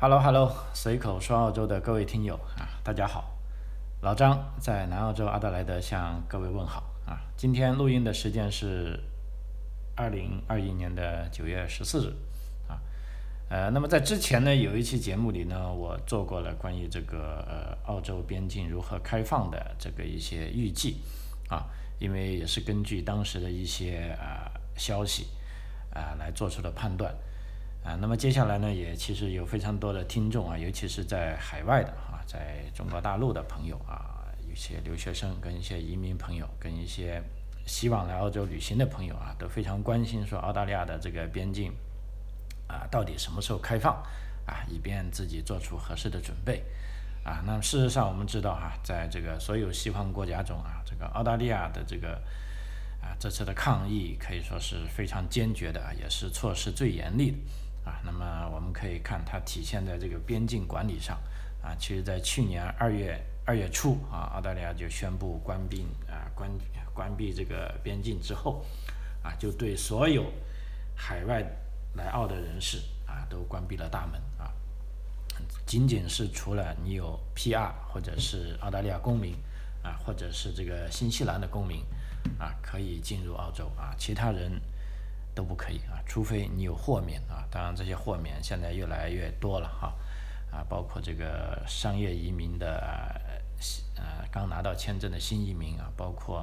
Hello Hello，随口说澳洲的各位听友啊，大家好，老张在南澳洲阿德莱德向各位问好啊。今天录音的时间是二零二一年的九月十四日啊。呃，那么在之前呢，有一期节目里呢，我做过了关于这个澳洲边境如何开放的这个一些预计啊，因为也是根据当时的一些啊消息啊来做出的判断。啊，那么接下来呢，也其实有非常多的听众啊，尤其是在海外的啊，在中国大陆的朋友啊，一些留学生跟一些移民朋友，跟一些希望来澳洲旅行的朋友啊，都非常关心说澳大利亚的这个边境啊，到底什么时候开放啊，以便自己做出合适的准备啊。那事实上我们知道哈，在这个所有西方国家中啊，这个澳大利亚的这个啊这次的抗议可以说是非常坚决的啊，也是措施最严厉的。啊，那么我们可以看它体现在这个边境管理上啊，其实，在去年二月二月初啊，澳大利亚就宣布关闭啊关关闭这个边境之后啊，就对所有海外来澳的人士啊都关闭了大门啊，仅仅是除了你有 PR 或者是澳大利亚公民啊，或者是这个新西兰的公民啊，可以进入澳洲啊，其他人。都不可以啊，除非你有豁免啊。当然，这些豁免现在越来越多了哈，啊，包括这个商业移民的呃刚拿到签证的新移民啊，包括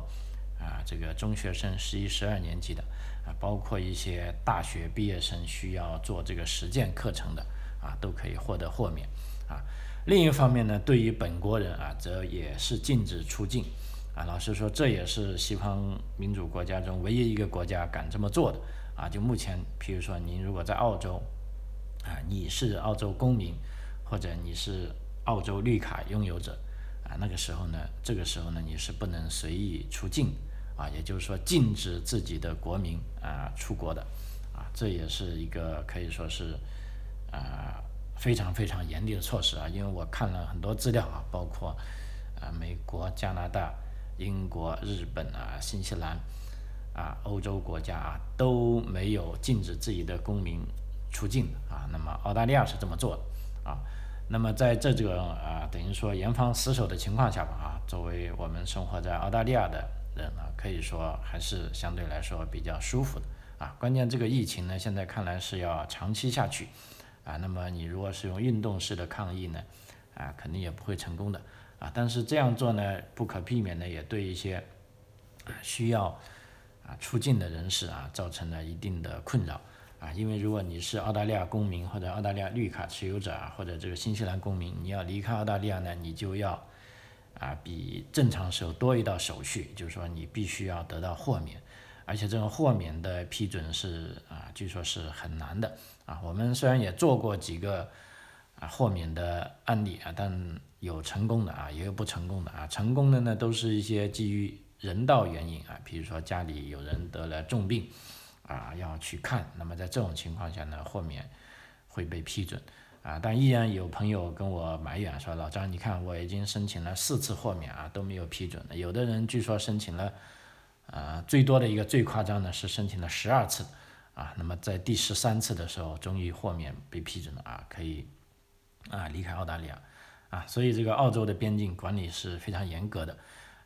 啊这个中学生十一、十二年级的啊，包括一些大学毕业生需要做这个实践课程的啊，都可以获得豁免啊。另一方面呢，对于本国人啊，则也是禁止出境啊。老实说，这也是西方民主国家中唯一一个国家敢这么做的。啊，就目前，比如说您如果在澳洲，啊，你是澳洲公民，或者你是澳洲绿卡拥有者，啊，那个时候呢，这个时候呢，你是不能随意出境，啊，也就是说禁止自己的国民啊出国的，啊，这也是一个可以说是啊非常非常严厉的措施啊，因为我看了很多资料啊，包括啊美国、加拿大、英国、日本啊、新西兰。啊，欧洲国家啊都没有禁止自己的公民出境啊，那么澳大利亚是这么做的啊。那么在这种啊等于说严防死守的情况下吧啊，作为我们生活在澳大利亚的人呢，可以说还是相对来说比较舒服的啊。关键这个疫情呢，现在看来是要长期下去啊。那么你如果是用运动式的抗议呢，啊，肯定也不会成功的啊。但是这样做呢，不可避免的也对一些需要。啊，出境的人士啊，造成了一定的困扰啊，因为如果你是澳大利亚公民或者澳大利亚绿卡持有者啊，或者这个新西兰公民，你要离开澳大利亚呢，你就要啊比正常时候多一道手续，就是说你必须要得到豁免，而且这种豁免的批准是啊，据说是很难的啊。我们虽然也做过几个啊豁免的案例啊，但有成功的啊，也有不成功的啊。成功的呢，都是一些基于。人道原因啊，比如说家里有人得了重病，啊要去看，那么在这种情况下呢，豁免会被批准，啊，但依然有朋友跟我埋怨说，老张，你看我已经申请了四次豁免啊，都没有批准，有的人据说申请了，啊，最多的一个最夸张的是申请了十二次，啊，那么在第十三次的时候，终于豁免被批准了啊，可以啊离开澳大利亚，啊，所以这个澳洲的边境管理是非常严格的。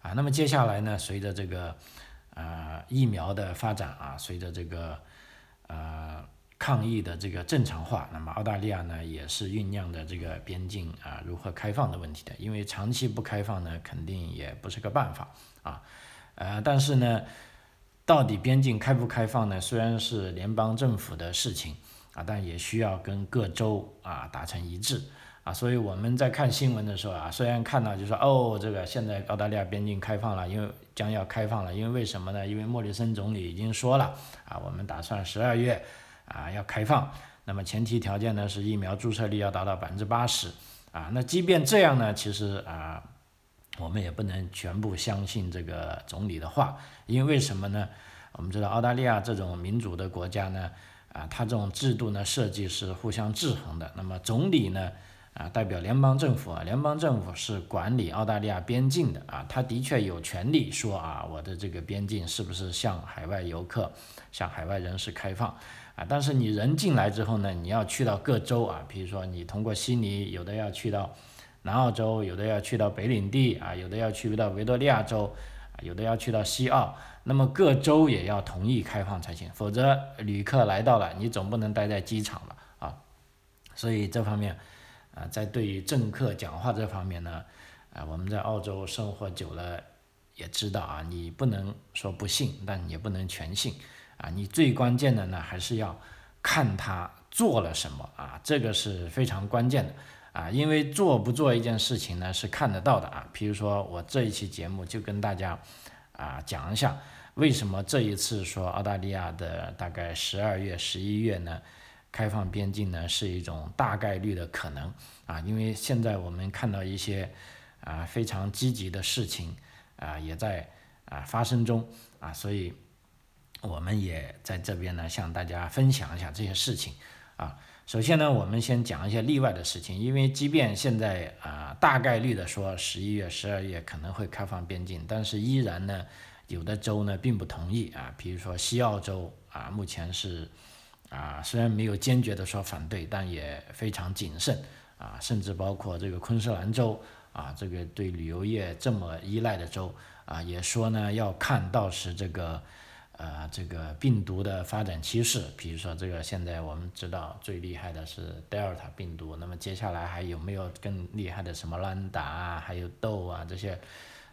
啊，那么接下来呢，随着这个呃疫苗的发展啊，随着这个呃抗疫的这个正常化，那么澳大利亚呢也是酝酿的这个边境啊如何开放的问题的，因为长期不开放呢，肯定也不是个办法啊，呃，但是呢，到底边境开不开放呢？虽然是联邦政府的事情啊，但也需要跟各州啊达成一致。啊，所以我们在看新闻的时候啊，虽然看到就说哦，这个现在澳大利亚边境开放了，因为将要开放了，因为为什么呢？因为莫里森总理已经说了啊，我们打算十二月啊要开放，那么前提条件呢是疫苗注册率要达到百分之八十啊。那即便这样呢，其实啊，我们也不能全部相信这个总理的话，因为为什么呢？我们知道澳大利亚这种民主的国家呢，啊，它这种制度呢设计是互相制衡的，那么总理呢？啊，代表联邦政府啊，联邦政府是管理澳大利亚边境的啊，他的确有权利说啊，我的这个边境是不是向海外游客、向海外人士开放啊，但是你人进来之后呢，你要去到各州啊，比如说你通过悉尼，有的要去到南澳洲，有的要去到北领地啊，有的要去到维多利亚州，有的要去到西澳，那么各州也要同意开放才行，否则旅客来到了，你总不能待在机场了啊。所以这方面啊，在对于政客讲话这方面呢，啊，我们在澳洲生活久了也知道啊，你不能说不信，但也不能全信。啊，你最关键的呢，还是要看他做了什么啊，这个是非常关键的啊，因为做不做一件事情呢，是看得到的啊。比如说我这一期节目就跟大家啊讲一下，为什么这一次说澳大利亚的大概十二月、十一月呢，开放边境呢是一种大概率的可能啊，因为现在我们看到一些啊非常积极的事情啊也在啊发生中啊，所以。我们也在这边呢，向大家分享一下这些事情啊。首先呢，我们先讲一些例外的事情，因为即便现在啊大概率的说十一月、十二月可能会开放边境，但是依然呢，有的州呢并不同意啊。比如说西澳洲啊，目前是啊虽然没有坚决的说反对，但也非常谨慎啊。甚至包括这个昆士兰州啊，这个对旅游业这么依赖的州啊，也说呢要看到时这个。呃，这个病毒的发展趋势，比如说这个现在我们知道最厉害的是德尔塔病毒，那么接下来还有没有更厉害的什么兰达啊，还有豆啊这些，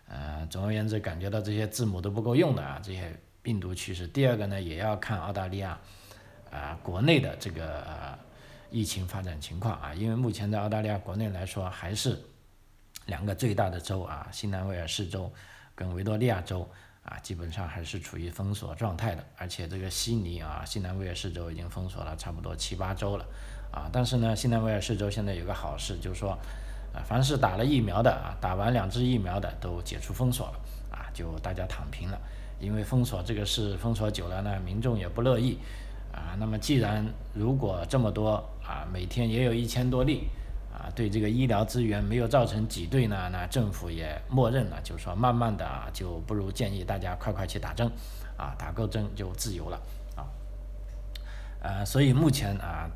呃，总而言之，感觉到这些字母都不够用的啊，这些病毒趋势。第二个呢，也要看澳大利亚啊国内的这个疫情发展情况啊，因为目前在澳大利亚国内来说，还是两个最大的州啊，新南威尔士州跟维多利亚州。啊，基本上还是处于封锁状态的，而且这个悉尼啊，新南威尔士州已经封锁了差不多七八周了，啊，但是呢，新南威尔士州现在有个好事，就是说，啊，凡是打了疫苗的啊，打完两支疫苗的都解除封锁了，啊，就大家躺平了，因为封锁这个事封锁久了呢，民众也不乐意，啊，那么既然如果这么多啊，每天也有一千多例。啊，对这个医疗资源没有造成挤兑呢，那政府也默认了，就是说慢慢的啊，就不如建议大家快快去打针，啊，打够针就自由了，啊，呃，所以目前啊，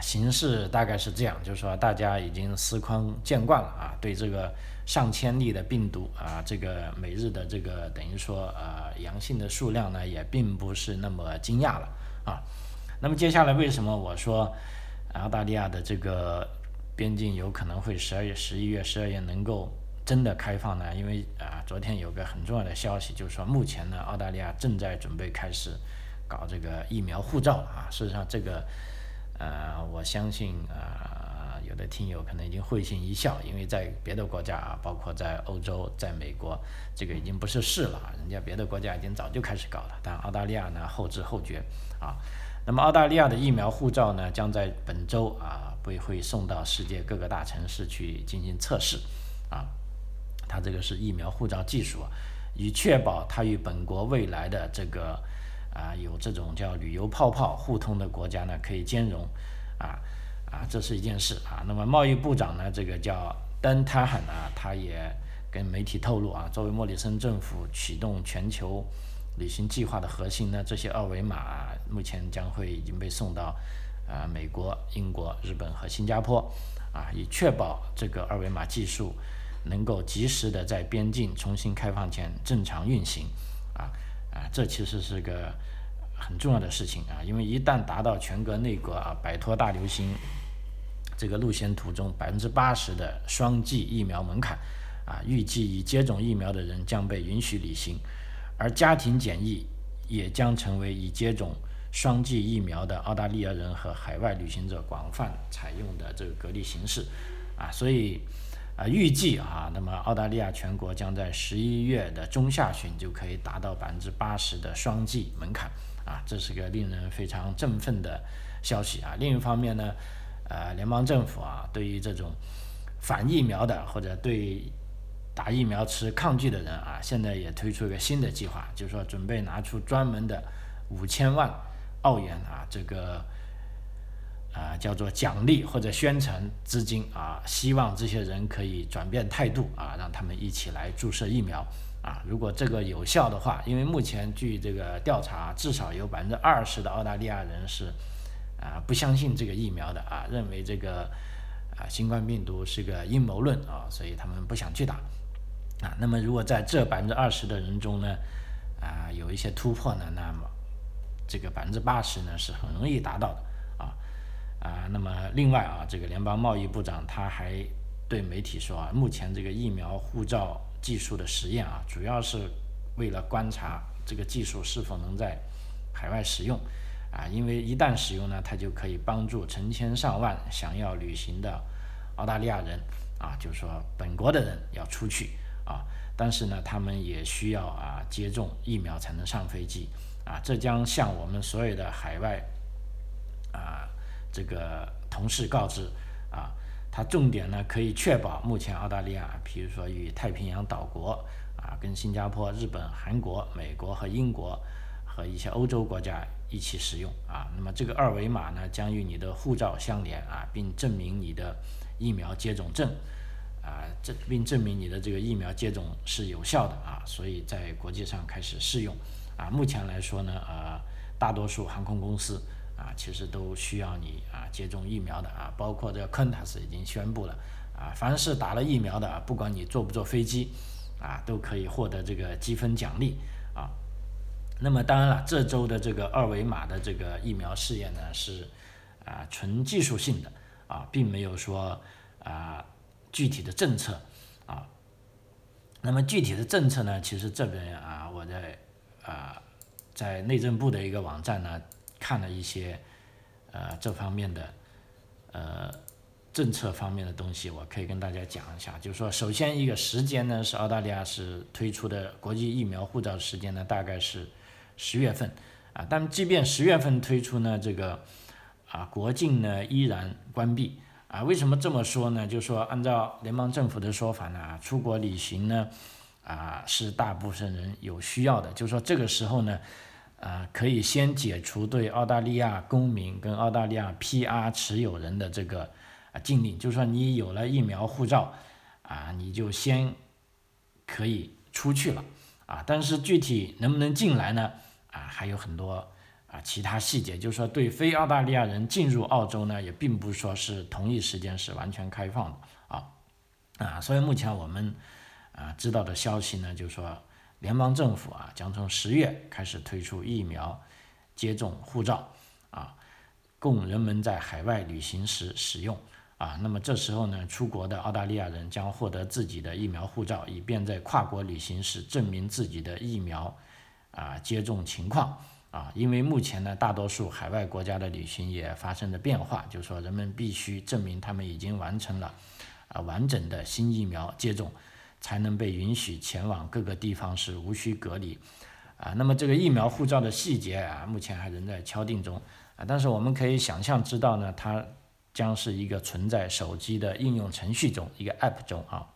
形势大概是这样，就是说大家已经司空见惯了啊，对这个上千例的病毒啊，这个每日的这个等于说呃阳性的数量呢，也并不是那么惊讶了啊。那么接下来为什么我说澳大利亚的这个？边境有可能会十二月、十一月、十二月能够真的开放呢？因为啊，昨天有个很重要的消息，就是说目前呢，澳大利亚正在准备开始搞这个疫苗护照啊。事实上，这个呃，我相信啊，有的听友可能已经会心一笑，因为在别的国家啊，包括在欧洲、在美国，这个已经不是事了，人家别的国家已经早就开始搞了，但澳大利亚呢后知后觉啊。那么澳大利亚的疫苗护照呢，将在本周啊。会会送到世界各个大城市去进行测试，啊，它这个是疫苗护照技术，以确保它与本国未来的这个啊有这种叫旅游泡泡互通的国家呢可以兼容，啊啊这是一件事啊。那么贸易部长呢这个叫登塔罕啊，他也跟媒体透露啊，作为莫里森政府启动全球旅行计划的核心呢，这些二维码目前将会已经被送到。啊，美国、英国、日本和新加坡，啊，以确保这个二维码技术能够及时的在边境重新开放前正常运行，啊啊，这其实是个很重要的事情啊，因为一旦达到全国内国啊摆脱大流行这个路线图中百分之八十的双剂疫苗门槛，啊，预计已接种疫苗的人将被允许旅行，而家庭检疫也将成为已接种。双剂疫苗的澳大利亚人和海外旅行者广泛采用的这个隔离形式，啊，所以啊，预计啊，那么澳大利亚全国将在十一月的中下旬就可以达到百分之八十的双剂门槛，啊，这是个令人非常振奋的消息啊。另一方面呢，呃，联邦政府啊，对于这种反疫苗的或者对打疫苗持抗拒的人啊，现在也推出一个新的计划，就是说准备拿出专门的五千万。澳元啊，这个啊叫做奖励或者宣传资金啊，希望这些人可以转变态度啊，让他们一起来注射疫苗啊，如果这个有效的话，因为目前据这个调查，至少有百分之二十的澳大利亚人是啊不相信这个疫苗的啊，认为这个啊新冠病毒是个阴谋论啊，所以他们不想去打啊。那么如果在这百分之二十的人中呢，啊有一些突破呢，那么这个百分之八十呢是很容易达到的啊啊。那么另外啊，这个联邦贸易部长他还对媒体说啊，目前这个疫苗护照。技术的实验啊，主要是为了观察这个技术是否能在海外使用啊，因为一旦使用呢，它就可以帮助成千上万想要旅行的澳大利亚人啊，就是说本国的人要出去啊，但是呢，他们也需要啊接种疫苗才能上飞机啊，这将向我们所有的海外啊这个同事告知啊。它重点呢，可以确保目前澳大利亚，比如说与太平洋岛国啊，跟新加坡、日本、韩国、美国和英国和一些欧洲国家一起使用啊。那么这个二维码呢，将与你的护照相连啊，并证明你的疫苗接种证啊，证并证明你的这个疫苗接种是有效的啊。所以在国际上开始试用啊。目前来说呢，呃，大多数航空公司。啊，其实都需要你啊接种疫苗的啊，包括这个 Qantas 已经宣布了啊，凡是打了疫苗的啊，不管你坐不坐飞机啊，都可以获得这个积分奖励啊。那么当然了，这周的这个二维码的这个疫苗试验呢是啊纯技术性的啊，并没有说啊具体的政策啊。那么具体的政策呢，其实这边啊我在啊在内政部的一个网站呢。看了一些，呃，这方面的，呃，政策方面的东西，我可以跟大家讲一下。就是说，首先一个时间呢，是澳大利亚是推出的国际疫苗护照时间呢，大概是十月份，啊，但即便十月份推出呢，这个啊，国境呢依然关闭，啊，为什么这么说呢？就是说，按照联邦政府的说法呢，出国旅行呢，啊，是大部分人有需要的，就是说这个时候呢。啊，可以先解除对澳大利亚公民跟澳大利亚 PR 持有人的这个啊禁令，就说你有了疫苗护照啊，你就先可以出去了啊。但是具体能不能进来呢？啊，还有很多啊其他细节，就是说对非澳大利亚人进入澳洲呢，也并不是说是同一时间是完全开放的啊啊。所以目前我们啊知道的消息呢，就是说。联邦政府啊，将从十月开始推出疫苗接种护照啊，供人们在海外旅行时使用啊。那么这时候呢，出国的澳大利亚人将获得自己的疫苗护照，以便在跨国旅行时证明自己的疫苗啊接种情况啊。因为目前呢，大多数海外国家的旅行也发生了变化，就是说人们必须证明他们已经完成了啊完整的新疫苗接种。才能被允许前往各个地方是无需隔离，啊，那么这个疫苗护照的细节啊，目前还仍在敲定中，啊，但是我们可以想象知道呢，它将是一个存在手机的应用程序中，一个 App 中啊，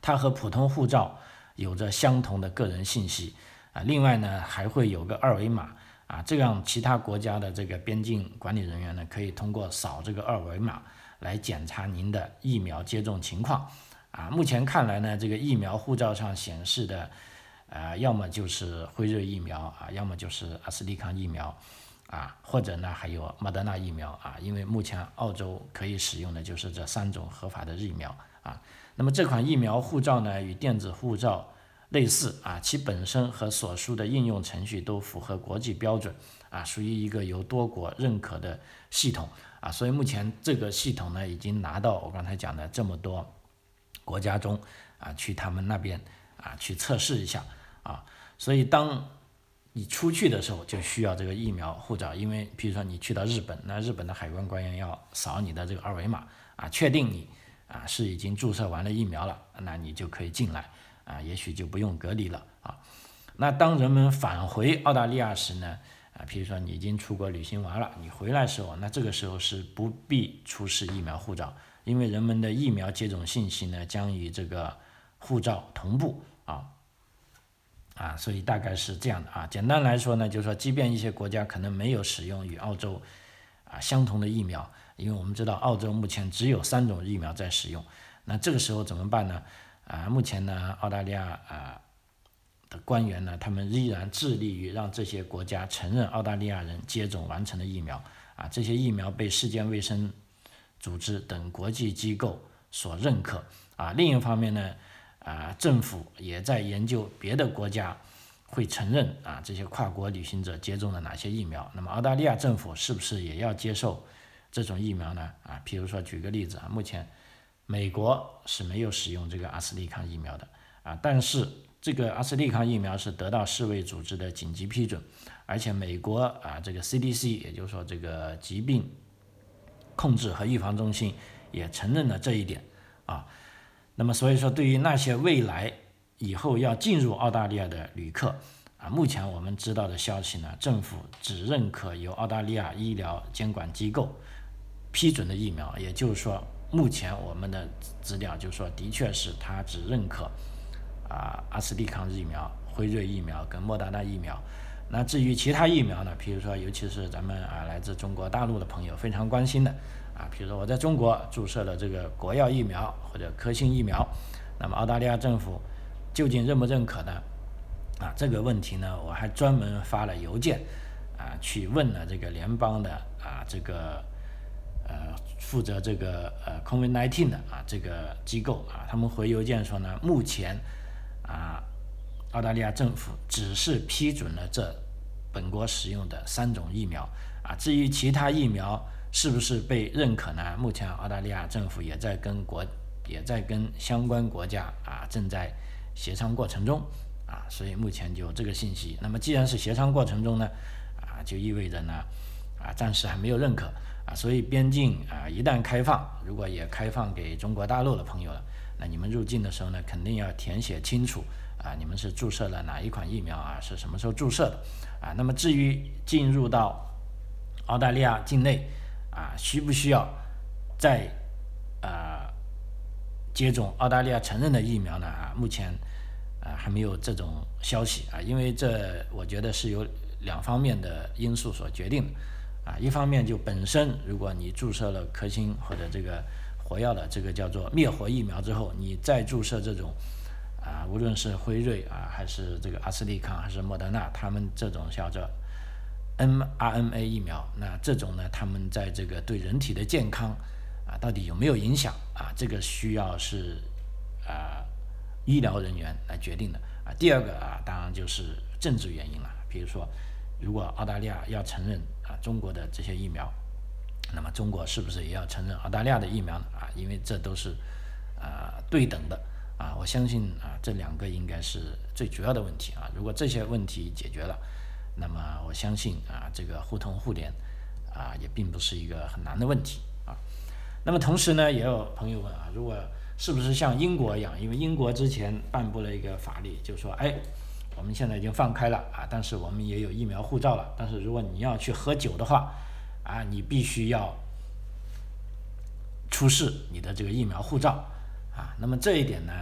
它和普通护照有着相同的个人信息，啊，另外呢还会有个二维码，啊，这样其他国家的这个边境管理人员呢，可以通过扫这个二维码来检查您的疫苗接种情况。啊，目前看来呢，这个疫苗护照上显示的，呃，要么就是辉瑞疫苗啊，要么就是阿斯利康疫苗，啊，或者呢还有莫德纳疫苗啊，因为目前澳洲可以使用的就是这三种合法的疫苗啊。那么这款疫苗护照呢，与电子护照类似啊，其本身和所述的应用程序都符合国际标准啊，属于一个由多国认可的系统啊，所以目前这个系统呢，已经拿到我刚才讲的这么多。国家中啊，去他们那边啊去测试一下啊，所以当你出去的时候就需要这个疫苗护照，因为比如说你去到日本，那日本的海关官员要扫你的这个二维码啊，确定你啊是已经注射完了疫苗了，那你就可以进来啊，也许就不用隔离了啊。那当人们返回澳大利亚时呢，啊，比如说你已经出国旅行完了，你回来时候，那这个时候是不必出示疫苗护照。因为人们的疫苗接种信息呢将与这个护照同步啊啊，所以大概是这样的啊。简单来说呢，就是说，即便一些国家可能没有使用与澳洲啊相同的疫苗，因为我们知道澳洲目前只有三种疫苗在使用，那这个时候怎么办呢？啊，目前呢，澳大利亚啊的官员呢，他们依然致力于让这些国家承认澳大利亚人接种完成的疫苗啊，这些疫苗被世界卫生组织等国际机构所认可啊。另一方面呢，啊，政府也在研究别的国家会承认啊这些跨国旅行者接种了哪些疫苗。那么澳大利亚政府是不是也要接受这种疫苗呢？啊，譬如说举个例子啊，目前美国是没有使用这个阿斯利康疫苗的啊，但是。这个阿斯利康疫苗是得到世卫组织的紧急批准，而且美国啊，这个 CDC，也就是说这个疾病控制和预防中心也承认了这一点啊。那么所以说，对于那些未来以后要进入澳大利亚的旅客啊，目前我们知道的消息呢，政府只认可由澳大利亚医疗监管机构批准的疫苗，也就是说，目前我们的资料就是说，的确是他只认可。啊，阿斯利康疫苗、辉瑞疫苗跟莫达纳疫苗。那至于其他疫苗呢？比如说，尤其是咱们啊来自中国大陆的朋友非常关心的啊，比如说我在中国注射了这个国药疫苗或者科兴疫苗，那么澳大利亚政府究竟认不认可呢？啊，这个问题呢，我还专门发了邮件啊去问了这个联邦的啊这个呃负责这个呃 COVID-19 的啊这个机构啊，他们回邮件说呢，目前。啊，澳大利亚政府只是批准了这本国使用的三种疫苗啊，至于其他疫苗是不是被认可呢？目前澳大利亚政府也在跟国也在跟相关国家啊正在协商过程中啊，所以目前就这个信息。那么既然是协商过程中呢，啊，就意味着呢啊暂时还没有认可啊，所以边境啊一旦开放，如果也开放给中国大陆的朋友了。那你们入境的时候呢，肯定要填写清楚啊，你们是注射了哪一款疫苗啊，是什么时候注射的啊？那么至于进入到澳大利亚境内啊，需不需要再啊接种澳大利亚承认的疫苗呢？啊，目前啊还没有这种消息啊，因为这我觉得是由两方面的因素所决定的啊，一方面就本身如果你注射了科兴或者这个。活药的这个叫做灭活疫苗之后，你再注射这种啊，无论是辉瑞啊，还是这个阿斯利康，还是莫德纳，他们这种叫做 mRNA 疫苗，那这种呢，他们在这个对人体的健康啊，到底有没有影响啊？这个需要是啊医疗人员来决定的啊。第二个啊，当然就是政治原因了，比如说，如果澳大利亚要承认啊中国的这些疫苗。那么中国是不是也要承认澳大利亚的疫苗呢？啊，因为这都是啊对等的啊，我相信啊这两个应该是最主要的问题啊。如果这些问题解决了，那么我相信啊这个互通互联啊也并不是一个很难的问题啊。那么同时呢，也有朋友问啊，如果是不是像英国一样？因为英国之前颁布了一个法律，就说哎，我们现在已经放开了啊，但是我们也有疫苗护照了，但是如果你要去喝酒的话。啊，你必须要出示你的这个疫苗护照啊。那么这一点呢，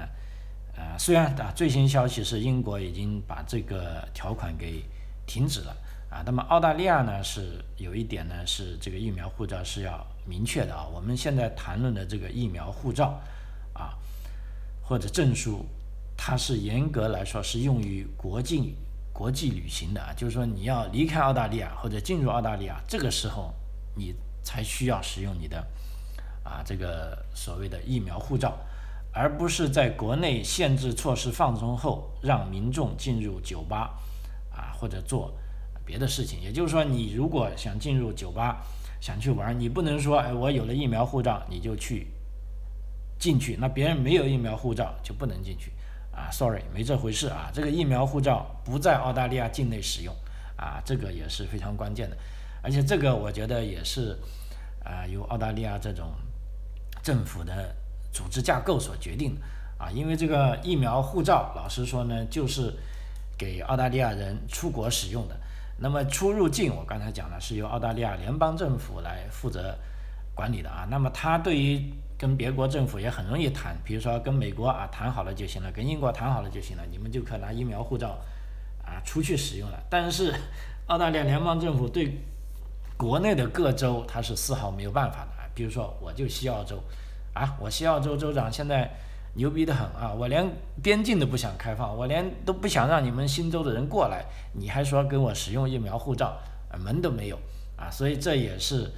呃，虽然啊最新消息是英国已经把这个条款给停止了啊。那么澳大利亚呢是有一点呢是这个疫苗护照是要明确的啊。我们现在谈论的这个疫苗护照啊或者证书，它是严格来说是用于国境。国际旅行的啊，就是说你要离开澳大利亚或者进入澳大利亚，这个时候你才需要使用你的啊这个所谓的疫苗护照，而不是在国内限制措施放松后让民众进入酒吧或者做别的事情。也就是说，你如果想进入酒吧想去玩，你不能说哎我有了疫苗护照你就去进去，那别人没有疫苗护照就不能进去。啊，sorry，没这回事啊！这个疫苗护照不在澳大利亚境内使用，啊，这个也是非常关键的。而且这个我觉得也是，啊，由澳大利亚这种政府的组织架构所决定的啊。因为这个疫苗护照，老实说呢，就是给澳大利亚人出国使用的。那么出入境，我刚才讲了，是由澳大利亚联邦政府来负责管理的啊。那么它对于跟别国政府也很容易谈，比如说跟美国啊谈好了就行了，跟英国谈好了就行了，你们就可拿疫苗护照啊出去使用了。但是 澳大利亚联邦政府对国内的各州它是丝毫没有办法的。比如说我就西澳洲啊，我西澳洲州长现在牛逼的很啊！我连边境都不想开放，我连都不想让你们新州的人过来，你还说跟我使用疫苗护照，啊门都没有啊！所以这也是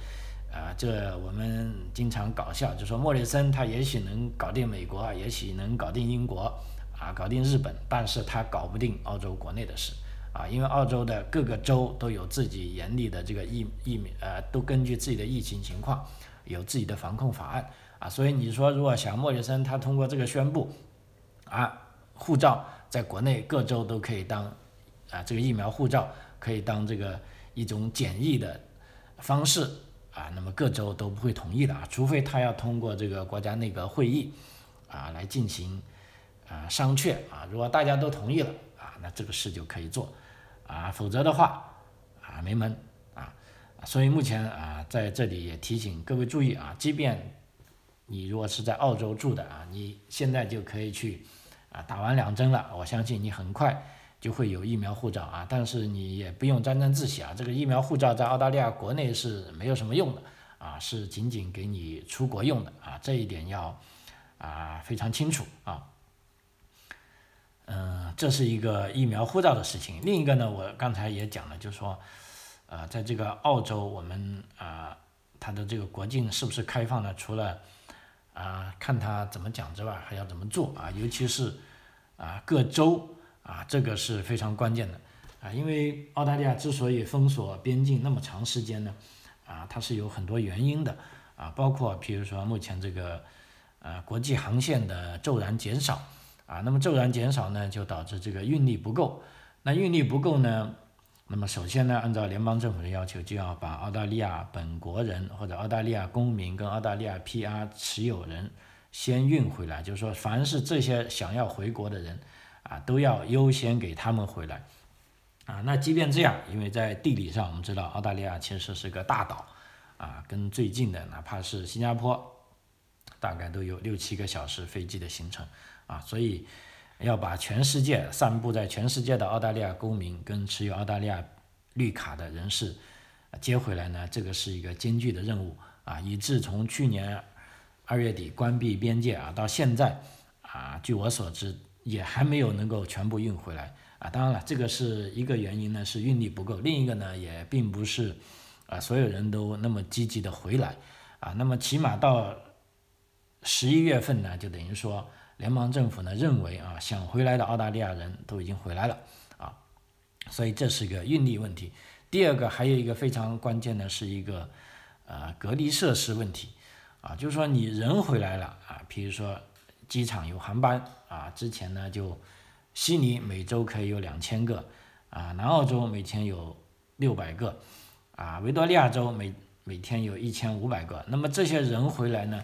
啊，这我们经常搞笑，就说莫里森他也许能搞定美国，也许能搞定英国，啊，搞定日本，但是他搞不定澳洲国内的事啊，因为澳洲的各个州都有自己严厉的这个疫疫苗呃，都根据自己的疫情情况有自己的防控法案。啊，所以你说，如果像莫里森他通过这个宣布，啊，护照在国内各州都可以当，啊，这个疫苗护照可以当这个一种检疫的方式，啊，那么各州都不会同意的啊，除非他要通过这个国家内阁会议，啊，来进行啊商榷啊，如果大家都同意了，啊，那这个事就可以做，啊，否则的话，啊，没门啊，所以目前啊，在这里也提醒各位注意啊，即便你如果是在澳洲住的啊，你现在就可以去啊打完两针了，我相信你很快就会有疫苗护照啊。但是你也不用沾沾自喜啊，这个疫苗护照在澳大利亚国内是没有什么用的啊，是仅仅给你出国用的啊，这一点要啊非常清楚啊。嗯，这是一个疫苗护照的事情。另一个呢，我刚才也讲了，就是说，呃，在这个澳洲，我们啊，它的这个国境是不是开放呢？除了啊，看他怎么讲之外，还要怎么做啊？尤其是啊，各州啊，这个是非常关键的啊。因为澳大利亚之所以封锁边境那么长时间呢，啊，它是有很多原因的啊，包括比如说目前这个呃国际航线的骤然减少啊，那么骤然减少呢，就导致这个运力不够。那运力不够呢？那么首先呢，按照联邦政府的要求，就要把澳大利亚本国人或者澳大利亚公民跟澳大利亚 PR 持有人先运回来，就是说，凡是这些想要回国的人啊，都要优先给他们回来啊。那即便这样，因为在地理上我们知道澳大利亚其实是个大岛啊，跟最近的哪怕是新加坡，大概都有六七个小时飞机的行程啊，所以。要把全世界散布在全世界的澳大利亚公民跟持有澳大利亚绿卡的人士接回来呢，这个是一个艰巨的任务啊！以致从去年二月底关闭边界啊，到现在啊，据我所知也还没有能够全部运回来啊。当然了，这个是一个原因呢，是运力不够；另一个呢，也并不是啊所有人都那么积极的回来啊。那么起码到十一月份呢，就等于说。联邦政府呢认为啊，想回来的澳大利亚人都已经回来了啊，所以这是一个运力问题。第二个还有一个非常关键的是一个呃隔离设施问题啊，就是说你人回来了啊，比如说机场有航班啊，之前呢就悉尼每周可以有两千个啊，南澳洲每天有六百个啊，维多利亚州每每天有一千五百个，那么这些人回来呢？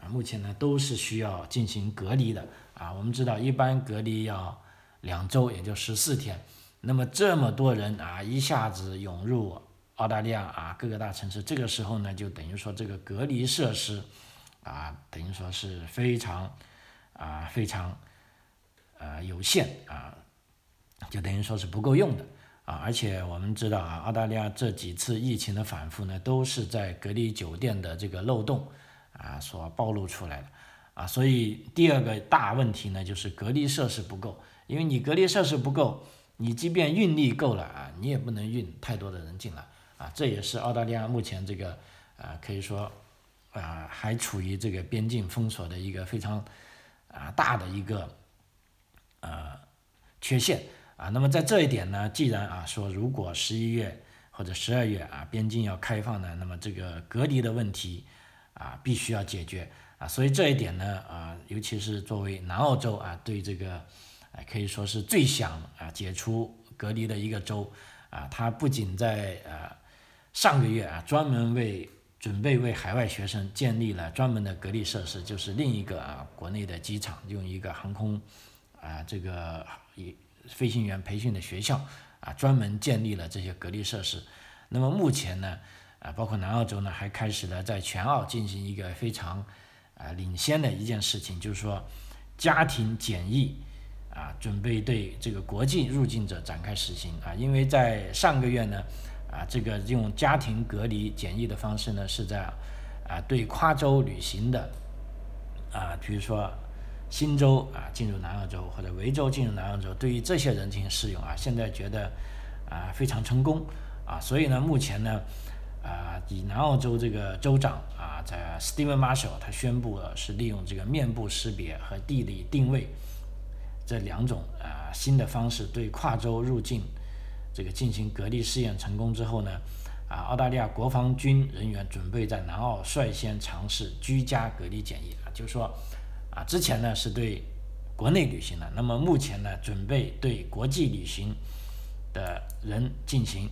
啊，目前呢都是需要进行隔离的啊。我们知道，一般隔离要两周，也就十四天。那么这么多人啊，一下子涌入澳大利亚啊各个大城市，这个时候呢，就等于说这个隔离设施啊，等于说是非常啊非常呃有限啊，就等于说是不够用的啊。而且我们知道啊，澳大利亚这几次疫情的反复呢，都是在隔离酒店的这个漏洞。啊，所暴露出来的啊，所以第二个大问题呢，就是隔离设施不够，因为你隔离设施不够，你即便运力够了啊，你也不能运太多的人进来啊，这也是澳大利亚目前这个啊，可以说啊，还处于这个边境封锁的一个非常啊大的一个呃缺陷啊。那么在这一点呢，既然啊说如果十一月或者十二月啊边境要开放呢，那么这个隔离的问题。啊，必须要解决啊，所以这一点呢，啊，尤其是作为南澳洲啊，对这个，啊，可以说是最想啊解除隔离的一个州啊，它不仅在呃上个月啊，专门为准备为海外学生建立了专门的隔离设施，就是另一个啊国内的机场用一个航空啊这个一飞行员培训的学校啊，专门建立了这些隔离设施。那么目前呢？啊，包括南澳洲呢，还开始了在全澳进行一个非常啊领先的一件事情，就是说家庭检疫啊，准备对这个国际入境者展开实行啊。因为在上个月呢，啊，这个用家庭隔离检疫的方式呢，是在啊对跨州旅行的啊，比如说新州啊进入南澳洲或者维州进入南澳洲，对于这些人进行适用啊，现在觉得啊非常成功啊，所以呢，目前呢，啊以南澳洲这个州长啊在 Steven Marshall 他宣布了是利用这个面部识别和地理定位这两种啊新的方式对跨州入境这个进行隔离试验成功之后呢，啊澳大利亚国防军人员准备在南澳率先尝试居家隔离检疫啊，就是说。啊，之前呢是对国内旅行的，那么目前呢准备对国际旅行的人进行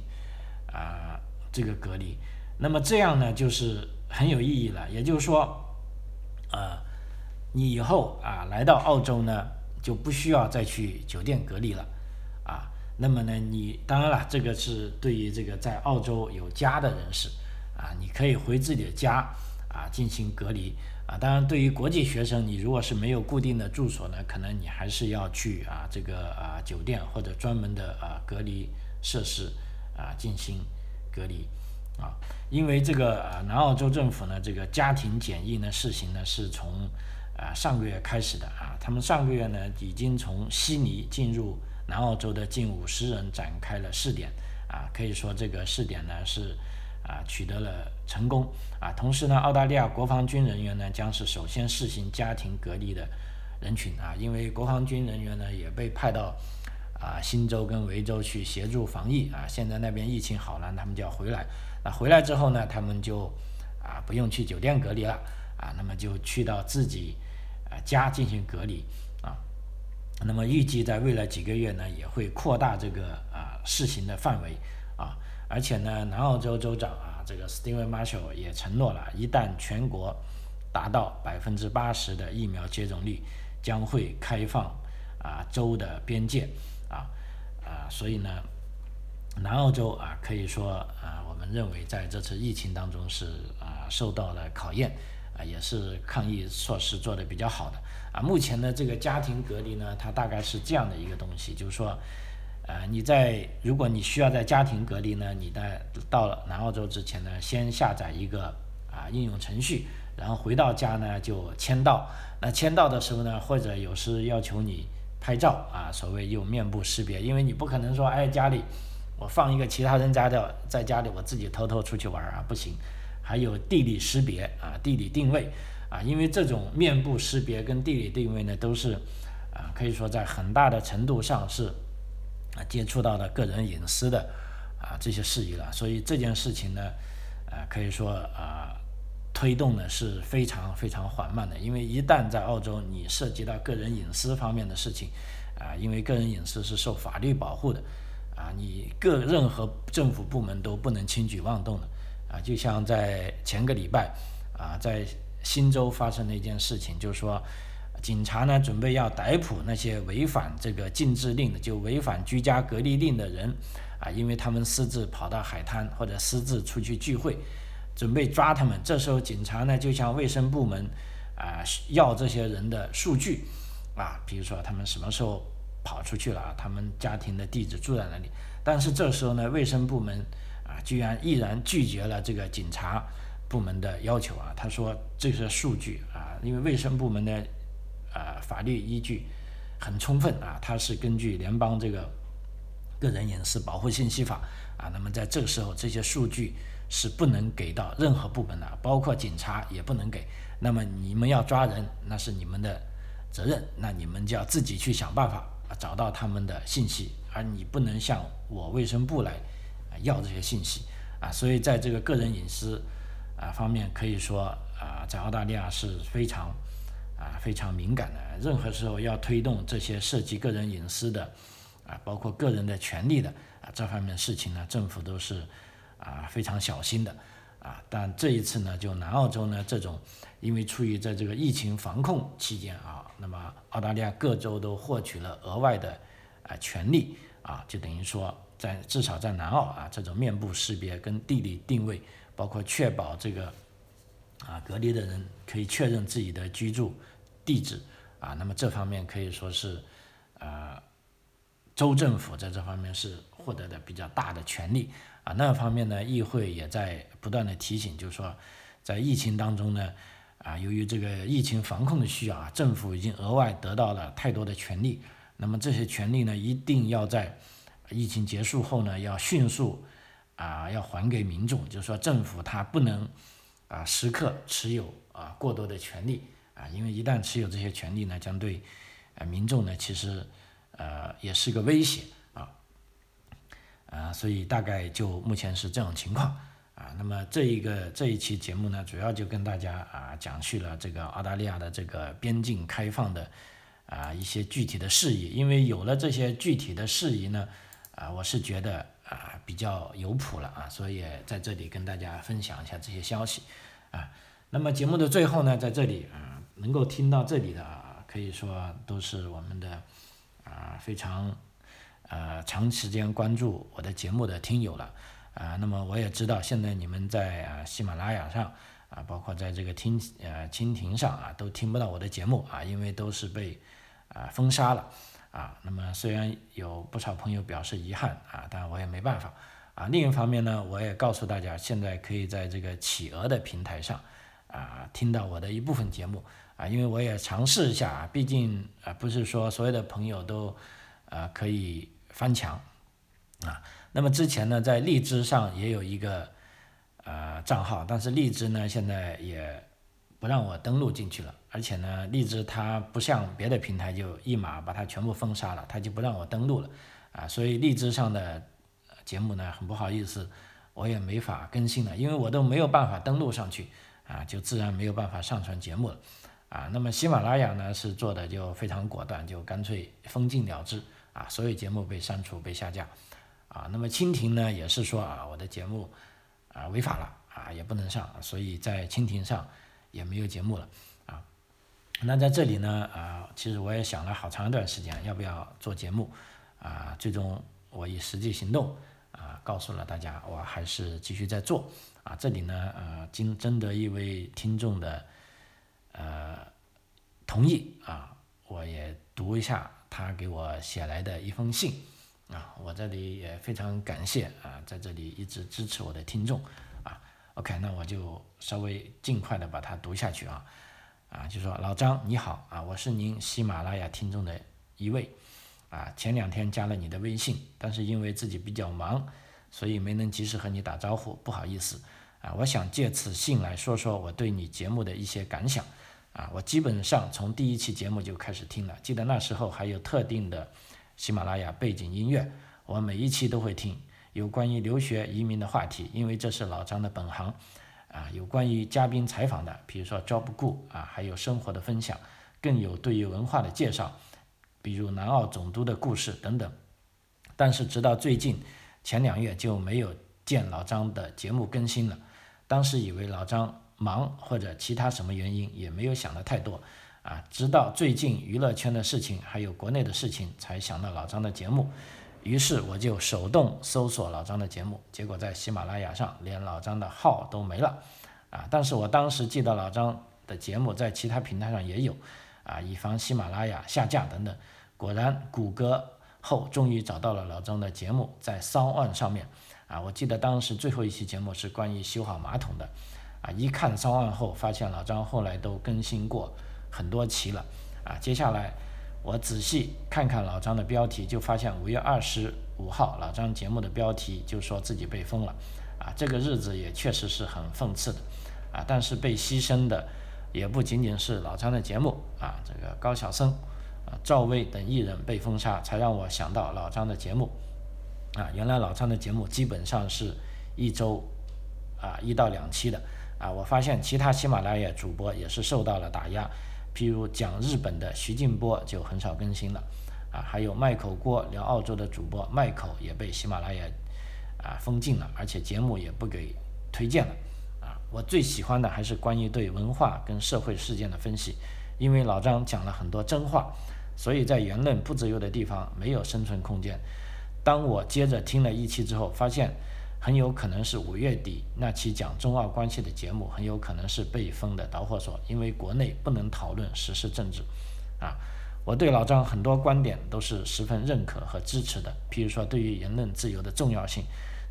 啊这个隔离，那么这样呢就是很有意义了，也就是说，啊，你以后啊来到澳洲呢就不需要再去酒店隔离了，啊，那么呢你当然了，这个是对于这个在澳洲有家的人士啊，你可以回自己的家啊进行隔离。啊，当然，对于国际学生，你如果是没有固定的住所呢，可能你还是要去啊这个啊酒店或者专门的啊隔离设施啊进行隔离啊，因为这个啊南澳洲政府呢，这个家庭检疫呢试行呢是从啊上个月开始的啊，他们上个月呢已经从悉尼进入南澳洲的近五十人展开了试点啊，可以说这个试点呢是。啊，取得了成功啊！同时呢，澳大利亚国防军人员呢将是首先试行家庭隔离的人群啊，因为国防军人员呢也被派到啊新州跟维州去协助防疫啊。现在那边疫情好了，他们就要回来。那回来之后呢，他们就啊不用去酒店隔离了啊，那么就去到自己啊家进行隔离啊。那么预计在未来几个月呢，也会扩大这个啊试行的范围啊。而且呢，南澳洲州长啊，这个 Steven Marshall 也承诺了，一旦全国达到百分之八十的疫苗接种率，将会开放啊州的边界，所以呢，南澳洲啊，可以说啊，我们认为在这次疫情当中是啊受到了考验啊，也是抗疫措施做的比较好的啊。目前呢，这个家庭隔离呢，它大概是这样的一个东西，就是说。呃，你在如果你需要在家庭隔离呢，你在到了南澳洲之前呢，先下载一个啊应用程序，然后回到家呢就签到。那签到的时候呢，或者有时要求你拍照啊，所谓用面部识别，因为你不可能说哎家里我放一个其他人家的在家里，我自己偷偷出去玩啊不行。还有地理识别啊，地理定位啊，因为这种面部识别跟地理定位呢，都是啊可以说在很大的程度上是。啊，接触到的个人隐私的啊这些事宜了，所以这件事情呢，啊可以说啊推动呢是非常非常缓慢的，因为一旦在澳洲你涉及到个人隐私方面的事情，啊因为个人隐私是受法律保护的，啊你各任何政府部门都不能轻举妄动的，啊就像在前个礼拜啊在新州发生的一件事情，就是说。警察呢，准备要逮捕那些违反这个禁制令的，就违反居家隔离令的人，啊，因为他们私自跑到海滩或者私自出去聚会，准备抓他们。这时候警察呢，就向卫生部门啊要这些人的数据，啊，比如说他们什么时候跑出去了，他们家庭的地址住在哪里。但是这时候呢，卫生部门啊，居然毅然拒绝了这个警察部门的要求啊，他说这些数据啊，因为卫生部门的。啊，法律依据很充分啊，它是根据联邦这个个人隐私保护信息法啊，那么在这个时候，这些数据是不能给到任何部门的，包括警察也不能给。那么你们要抓人，那是你们的责任，那你们就要自己去想办法找到他们的信息，而你不能向我卫生部来要这些信息啊。所以在这个个人隐私啊方面，可以说啊，在澳大利亚是非常。啊，非常敏感的，任何时候要推动这些涉及个人隐私的，啊，包括个人的权利的啊，这方面事情呢，政府都是啊非常小心的啊。但这一次呢，就南澳洲呢这种，因为处于在这个疫情防控期间啊，那么澳大利亚各州都获取了额外的啊权利啊，就等于说在至少在南澳啊，这种面部识别跟地理定位，包括确保这个。啊，隔离的人可以确认自己的居住地址啊，那么这方面可以说是，呃，州政府在这方面是获得的比较大的权利啊。那方面呢，议会也在不断的提醒，就是说，在疫情当中呢，啊，由于这个疫情防控的需要啊，政府已经额外得到了太多的权利，那么这些权利呢，一定要在疫情结束后呢，要迅速啊，要还给民众，就是说政府它不能啊时刻持有啊过多的权利啊，因为一旦持有这些权利呢，将对啊民众呢其实呃也是个威胁啊，所以大概就目前是这种情况。啊，那么这一个这一期节目呢，主要就跟大家啊讲去了这个澳大利亚的这个边境开放的啊一些具体的事宜，因为有了这些具体的事宜呢，啊我是觉得啊比较有谱了啊，所以在这里跟大家分享一下这些消息啊。那么节目的最后呢，在这里啊能够听到这里的啊，可以说都是我们的啊非常呃长时间关注我的节目的听友了。啊，那么我也知道，现在你们在啊喜马拉雅上啊，包括在这个听呃蜻蜓上啊，都听不到我的节目啊，因为都是被啊封杀了啊。那么虽然有不少朋友表示遗憾啊，但我也没办法啊。另一方面呢，我也告诉大家，现在可以在这个企鹅的平台上啊听到我的一部分节目啊，因为我也尝试一下啊，毕竟啊不是说所有的朋友都啊可以翻墙啊。那么之前呢，在荔枝上也有一个呃账号，但是荔枝呢现在也不让我登录进去了，而且呢，荔枝它不像别的平台就一码把它全部封杀了，它就不让我登录了啊，所以荔枝上的节目呢，很不好意思，我也没法更新了，因为我都没有办法登录上去啊，就自然没有办法上传节目了啊。那么喜马拉雅呢是做的就非常果断，就干脆封禁了之啊，所有节目被删除被下架。啊，那么蜻蜓呢也是说啊，我的节目啊违法了啊，也不能上，所以在蜻蜓上也没有节目了啊。那在这里呢啊，其实我也想了好长一段时间，要不要做节目啊？最终我以实际行动啊，告诉了大家，我还是继续在做啊。这里呢呃，经征得一位听众的呃同意啊，我也读一下他给我写来的一封信。啊，我这里也非常感谢啊，在这里一直支持我的听众啊。OK，那我就稍微尽快的把它读下去啊。啊，就说老张你好啊，我是您喜马拉雅听众的一位啊，前两天加了你的微信，但是因为自己比较忙，所以没能及时和你打招呼，不好意思啊。我想借此信来说说我对你节目的一些感想啊。我基本上从第一期节目就开始听了，记得那时候还有特定的。喜马拉雅背景音乐，我每一期都会听。有关于留学移民的话题，因为这是老张的本行啊。有关于嘉宾采访的，比如说 Job 顾啊，还有生活的分享，更有对于文化的介绍，比如南澳总督的故事等等。但是直到最近前两月就没有见老张的节目更新了。当时以为老张忙或者其他什么原因，也没有想的太多。啊，直到最近娱乐圈的事情，还有国内的事情，才想到老张的节目。于是我就手动搜索老张的节目，结果在喜马拉雅上连老张的号都没了。啊，但是我当时记得老张的节目在其他平台上也有，啊，以防喜马拉雅下架等等。果然，谷歌后终于找到了老张的节目，在骚案上面。啊，我记得当时最后一期节目是关于修好马桶的。一看上岸后，发现老张后来都更新过。很多期了啊！接下来我仔细看看老张的标题，就发现五月二十五号老张节目的标题就说自己被封了啊！这个日子也确实是很讽刺的啊！但是被牺牲的也不仅仅是老张的节目啊，这个高晓松啊、赵薇等艺人被封杀，才让我想到老张的节目啊！原来老张的节目基本上是一周啊一到两期的啊！我发现其他喜马拉雅主播也是受到了打压。譬如讲日本的徐静波就很少更新了，啊，还有麦口锅聊澳洲的主播麦口也被喜马拉雅啊封禁了，而且节目也不给推荐了，啊，我最喜欢的还是关于对文化跟社会事件的分析，因为老张讲了很多真话，所以在言论不自由的地方没有生存空间。当我接着听了一期之后，发现。很有可能是五月底那期讲中澳关系的节目，很有可能是被封的导火索，因为国内不能讨论时事政治。啊，我对老张很多观点都是十分认可和支持的，譬如说对于言论自由的重要性，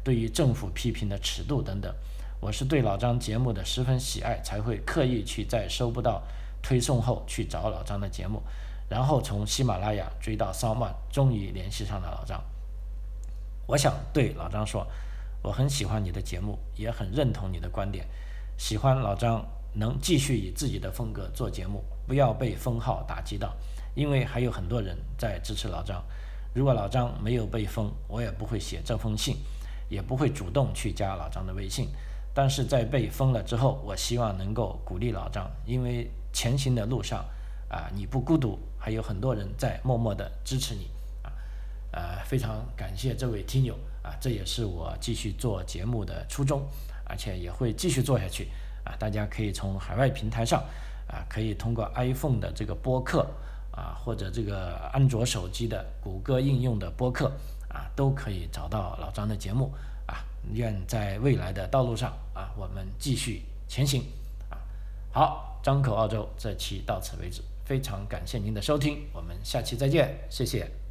对于政府批评的尺度等等，我是对老张节目的十分喜爱，才会刻意去在收不到推送后去找老张的节目，然后从喜马拉雅追到骚漫，终于联系上了老张。我想对老张说，我很喜欢你的节目，也很认同你的观点，喜欢老张能继续以自己的风格做节目，不要被封号打击到，因为还有很多人在支持老张。如果老张没有被封，我也不会写这封信，也不会主动去加老张的微信。但是在被封了之后，我希望能够鼓励老张，因为前行的路上，啊，你不孤独，还有很多人在默默的支持你，啊，呃，非常感谢这位听友，啊，这也是我继续做节目的初衷，而且也会继续做下去，啊，大家可以从海外平台上，啊，可以通过 iPhone 的这个播客，啊，或者这个安卓手机的谷歌应用的播客，啊，都可以找到老张的节目。啊愿在未来的道路上啊，我们继续前行啊！好，张口澳洲这期到此为止，非常感谢您的收听，我们下期再见，谢谢。